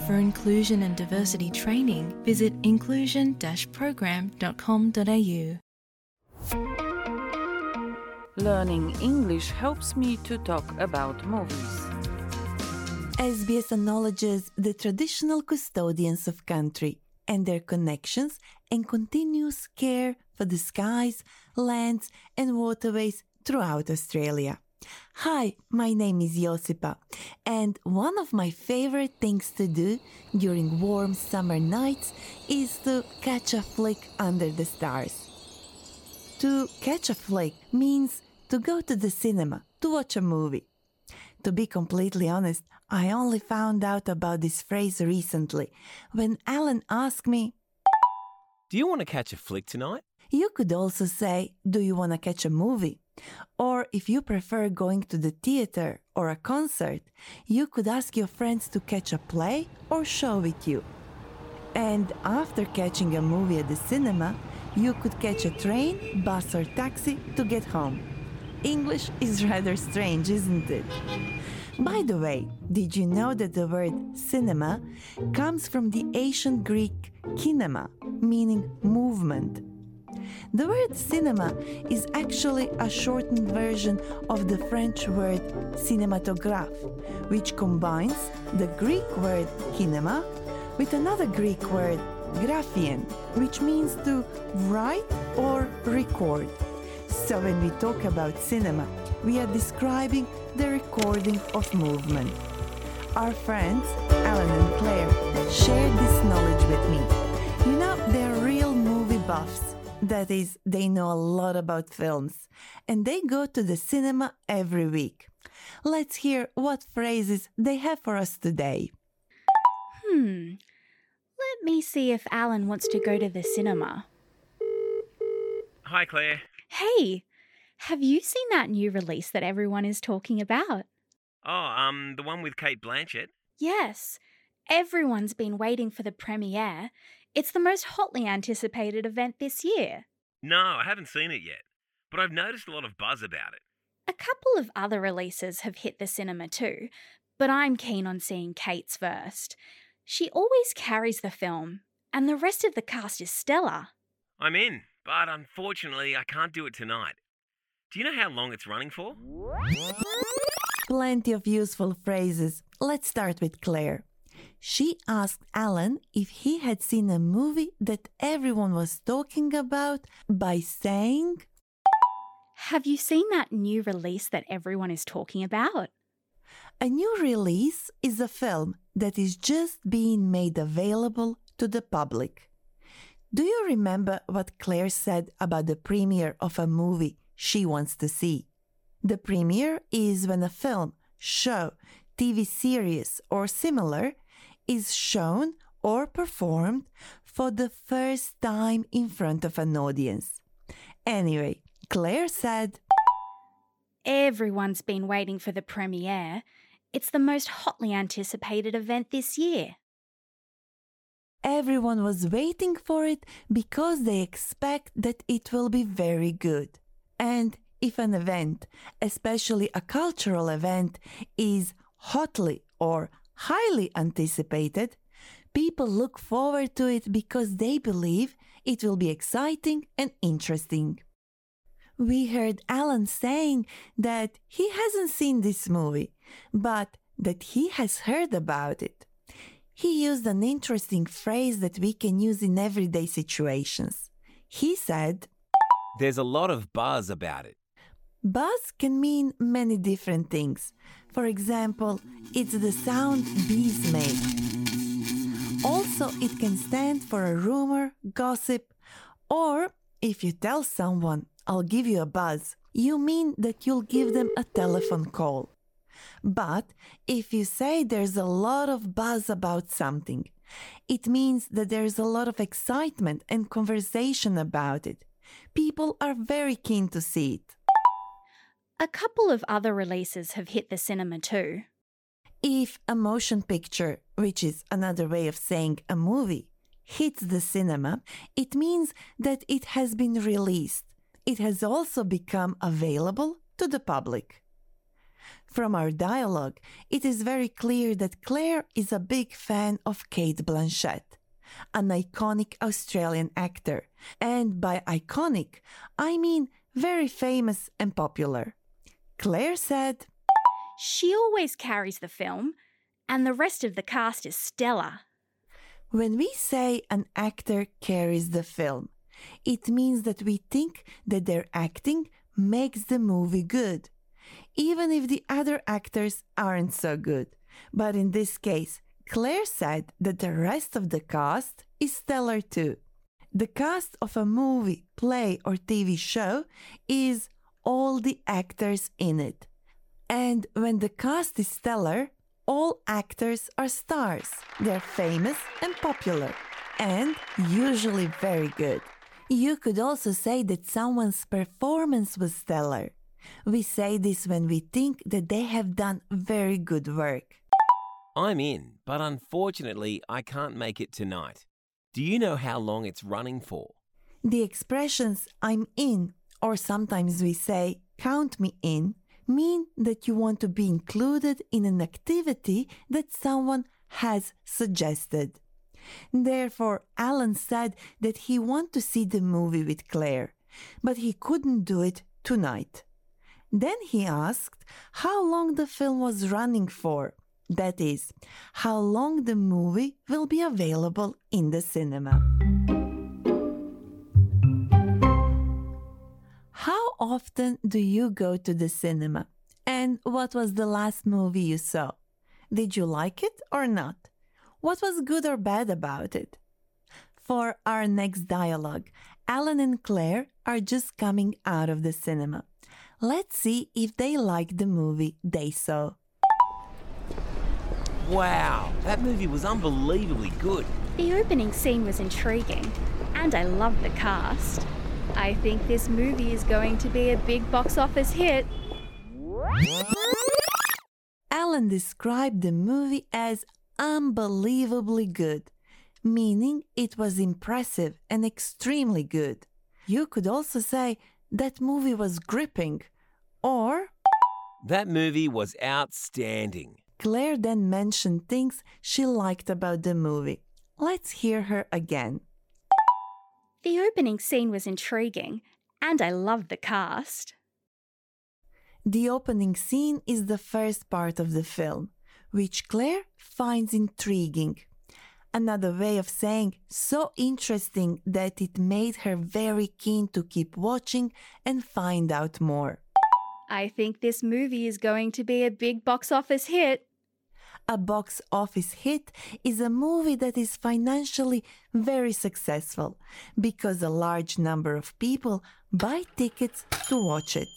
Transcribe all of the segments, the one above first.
For inclusion and diversity training, visit inclusion program.com.au. Learning English helps me to talk about movies. SBS acknowledges the traditional custodians of country and their connections and continuous care for the skies, lands, and waterways throughout Australia. Hi, my name is Josipa, and one of my favorite things to do during warm summer nights is to catch a flick under the stars. To catch a flick means to go to the cinema to watch a movie. To be completely honest, I only found out about this phrase recently when Alan asked me, Do you want to catch a flick tonight? You could also say, Do you want to catch a movie? Or if you prefer going to the theater or a concert, you could ask your friends to catch a play or show with you. And after catching a movie at the cinema, you could catch a train, bus, or taxi to get home. English is rather strange, isn't it? By the way, did you know that the word cinema comes from the ancient Greek kinema, meaning movement? The word cinema is actually a shortened version of the French word cinématographe, which combines the Greek word kinema with another Greek word graphein, which means to write or record. So when we talk about cinema, we are describing the recording of movement. Our friends, Alan and Claire, shared this knowledge with me. You know, they're real movie buffs. That is, they know a lot about films, and they go to the cinema every week. Let's hear what phrases they have for us today. Hmm. Let me see if Alan wants to go to the cinema. Hi, Claire. Hey, have you seen that new release that everyone is talking about? Oh, um, the one with Cate Blanchett? Yes. Everyone's been waiting for the premiere. It's the most hotly anticipated event this year. No, I haven't seen it yet, but I've noticed a lot of buzz about it. A couple of other releases have hit the cinema too, but I'm keen on seeing Cate's first. She always carries the film, and the rest of the cast is stellar. I'm in, but unfortunately, I can't do it tonight. Do you know how long it's running for? Plenty of useful phrases. Let's start with Claire. She asked Alan if he had seen a movie that everyone was talking about by saying, Have you seen that new release that everyone is talking about? A new release is a film that is just being made available to the public. Do you remember what Claire said about the premiere of a movie she wants to see? The premiere is when a film, show, TV series, or similar is shown or performed for the first time in front of an audience. Anyway, Claire said, Everyone's been waiting for the premiere. It's the most hotly anticipated event this year. Everyone was waiting for it because they expect that it will be very good. And if an event, especially a cultural event, is hotly or highly anticipated, people look forward to it because they believe it will be exciting and interesting. we heard Alan saying that he hasn't seen this movie, but that he has heard about it. He used an interesting phrase that we can use in everyday situations. He said, There's a lot of buzz about it. Buzz can mean many different things. For example, it's the sound bees make. Also, it can stand for a rumor, gossip, or if you tell someone, I'll give you a buzz, you mean that you'll give them a telephone call. But if you say there's a lot of buzz about something, it means that there's a lot of excitement and conversation about it. People are very keen to see it. A couple of other releases have hit the cinema too. If a motion picture, which is another way of saying a movie, hits the cinema, it means that it has been released. It has also become available to the public. From our dialogue, it is very clear that Claire is a big fan of Cate Blanchett, an iconic Australian actor. And by iconic, I mean very famous and popular. Claire said, She always carries the film, and the rest of the cast is stellar. When we say an actor carries the film, it means that we think that their acting makes the movie good, even if the other actors aren't so good. But in this case, Claire said that the rest of the cast is stellar too. The cast of a movie, play, or TV show is all the actors in it. And when the cast is stellar, all actors are stars. They're famous and popular, and usually very good. You could also say that someone's performance was stellar. We say this when we think that they have done very good work. I'm in, but unfortunately, I can't make it tonight. Do you know how long it's running for? The expressions I'm in, or sometimes we say count me in, mean that you want to be included in an activity that someone has suggested. Therefore, Alan said that he wanted to see the movie with Claire, but he couldn't do it tonight. Then he asked how long the film was running for. That is, how long the movie will be available in the cinema. Often do you go to the cinema? And what was the last movie you saw? Did you like it or not? What was good or bad about it? For our next dialogue, Alan and Claire are just coming out of the cinema. Let's see if they like the movie they saw. Wow, that movie was unbelievably good. The opening scene was intriguing, and I loved the cast. I think this movie is going to be a big box office hit. Alan described the movie as unbelievably good, meaning it was impressive and extremely good. You could also say that movie was gripping, or That movie was outstanding. Claire then mentioned things she liked about the movie. Let's hear her again. The opening scene was intriguing, and I loved the cast. The opening scene is the first part of the film, which Claire finds intriguing. Another way of saying so interesting that it made her very keen to keep watching and find out more. I think this movie is going to be a big box office hit. A box office hit is a movie that is financially very successful because a large number of people buy tickets to watch it.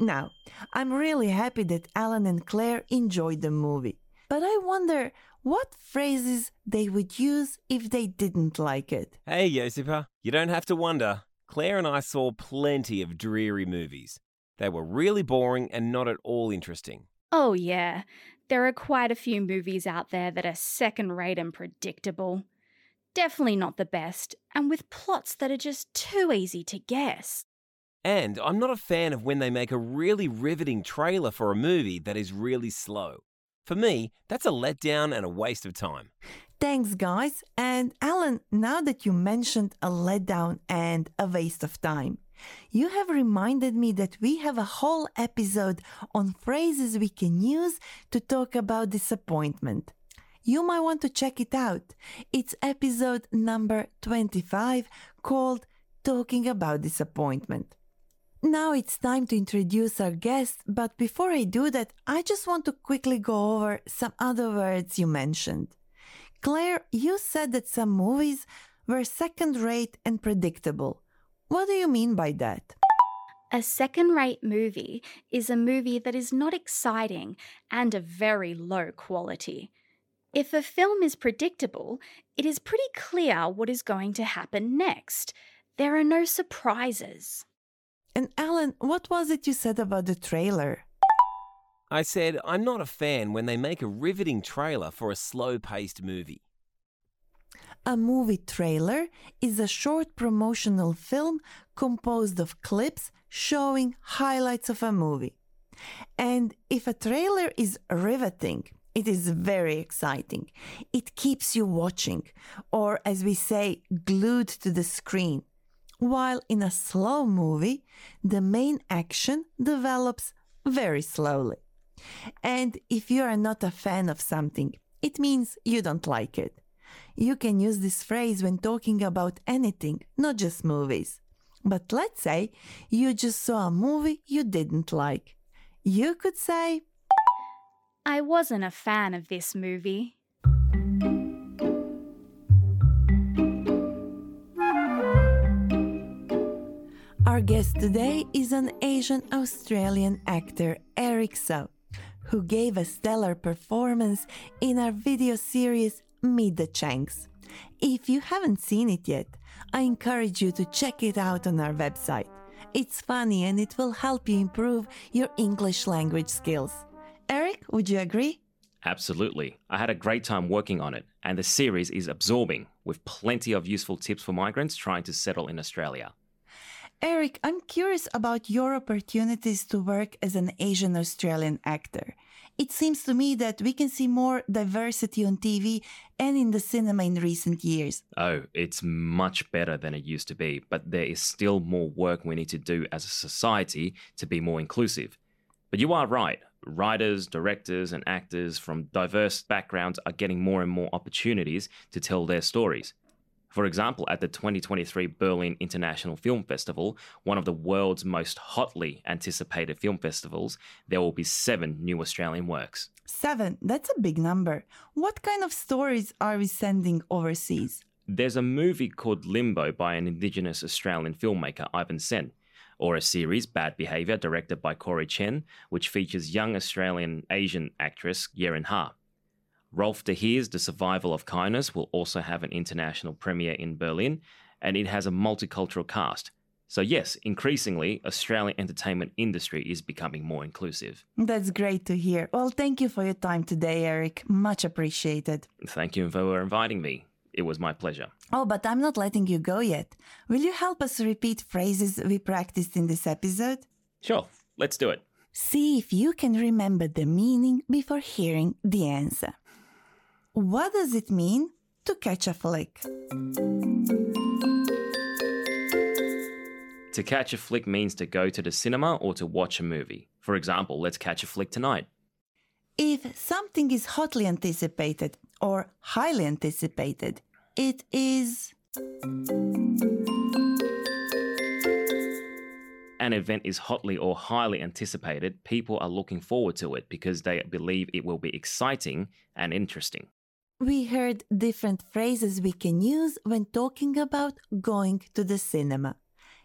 Now, I'm really happy that Alan and Claire enjoyed the movie, but I wonder what phrases they would use if they didn't like it. Hey, Josipa, you don't have to wonder. Claire and I saw plenty of dreary movies. They were really boring and not at all interesting. Oh, yeah. There are quite a few movies out there that are second rate and predictable. Definitely not the best, and with plots that are just too easy to guess. And I'm not a fan of when they make a really riveting trailer for a movie that is really slow. For me, that's a letdown and a waste of time. Thanks, guys. And Alan, now that you mentioned a letdown and a waste of time, You have reminded me that we have a whole episode on phrases we can use to talk about disappointment. You might want to check it out. It's episode number 25 called Talking About Disappointment. Now it's time to introduce our guest, but before I do that, I just want to quickly go over some other words you mentioned. Claire, you said that some movies were second rate and predictable. What do you mean by that? A second rate movie is a movie that is not exciting and of very low quality. If a film is predictable, it is pretty clear what is going to happen next. There are no surprises. And Alan, what was it you said about the trailer? I said, I'm not a fan when they make a riveting trailer for a slow paced movie. A movie trailer is a short promotional film composed of clips showing highlights of a movie. And if a trailer is riveting, it is very exciting. It keeps you watching, or as we say, glued to the screen. While in a slow movie, the main action develops very slowly. And if you are not a fan of something, it means you don't like it. You can use this phrase when talking about anything, not just movies. But let's say you just saw a movie you didn't like. You could say, I wasn't a fan of this movie. Our guest today is an Asian Australian actor, Eric So, who gave a stellar performance in our video series Meet the Changs. If you haven't seen it yet, I encourage you to check it out on our website. It's funny and it will help you improve your English language skills. Eric, would you agree? Absolutely. I had a great time working on it, and the series is absorbing, with plenty of useful tips for migrants trying to settle in Australia. Eric, I'm curious about your opportunities to work as an Asian Australian actor. It seems to me that we can see more diversity on TV and in the cinema in recent years. Oh, it's much better than it used to be, but there is still more work we need to do as a society to be more inclusive. But you are right. Writers, directors, and actors from diverse backgrounds are getting more and more opportunities to tell their stories. For example, at the 2023 Berlin International Film Festival, one of the world's most hotly anticipated film festivals, there will be seven new Australian works. Seven, that's a big number. What kind of stories are we sending overseas? There's a movie called Limbo by an Indigenous Australian filmmaker, Ivan Sen, or a series, Bad Behaviour, directed by Corrie Chen, which features young Australian Asian actress Yerin Ha. Rolf de Heer's The Survival of Kindness will also have an international premiere in Berlin, and it has a multicultural cast. So yes, increasingly, Australian entertainment industry is becoming more inclusive. That's great to hear. Well, thank you for your time today, Eric. Much appreciated. Thank you for inviting me. It was my pleasure. Oh, but I'm not letting you go yet. Will you help us repeat phrases we practiced in this episode? Sure, let's do it. See if you can remember the meaning before hearing the answer. What does it mean to catch a flick? To catch a flick means to go to the cinema or to watch a movie. For example, let's catch a flick tonight. If something is hotly anticipated or highly anticipated, it is. An event is hotly or highly anticipated, people are looking forward to it because they believe it will be exciting and interesting. We heard different phrases we can use when talking about going to the cinema.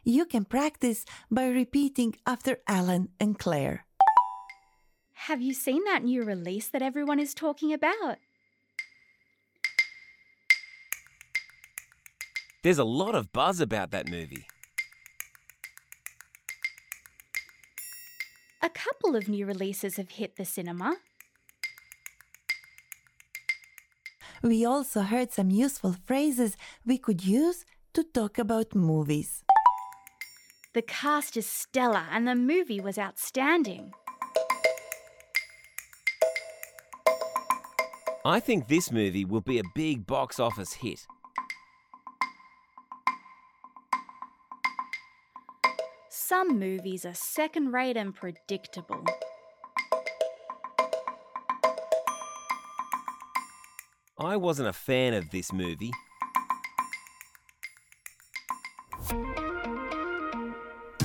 You can practice by repeating after Alan and Claire. Have you seen that new release that everyone is talking about? There's a lot of buzz about that movie. A couple of new releases have hit the cinema. We also heard some useful phrases we could use to talk about movies. The cast is stellar and the movie was outstanding. I think this movie will be a big box office hit. Some movies are second rate and predictable. I wasn't a fan of this movie.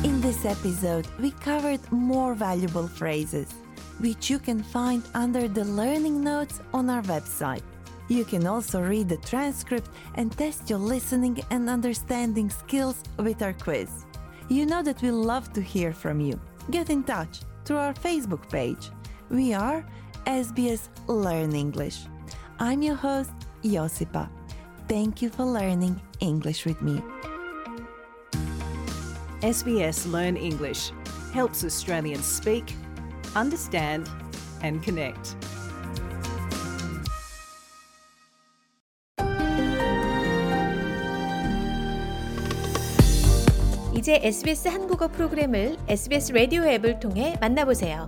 In this episode, we covered more valuable phrases, which you can find under the learning notes on our website. You can also read the transcript and test your listening and understanding skills with our quiz. You know that we love to hear from you. Get in touch through our Facebook page. We are SBS Learn English. I'm your host, Josipa. Thank you for learning English with me. SBS Learn English helps Australians speak, understand, and connect. 이제 SBS 한국어 프로그램을 SBS 라디오 앱을 통해 만나보세요.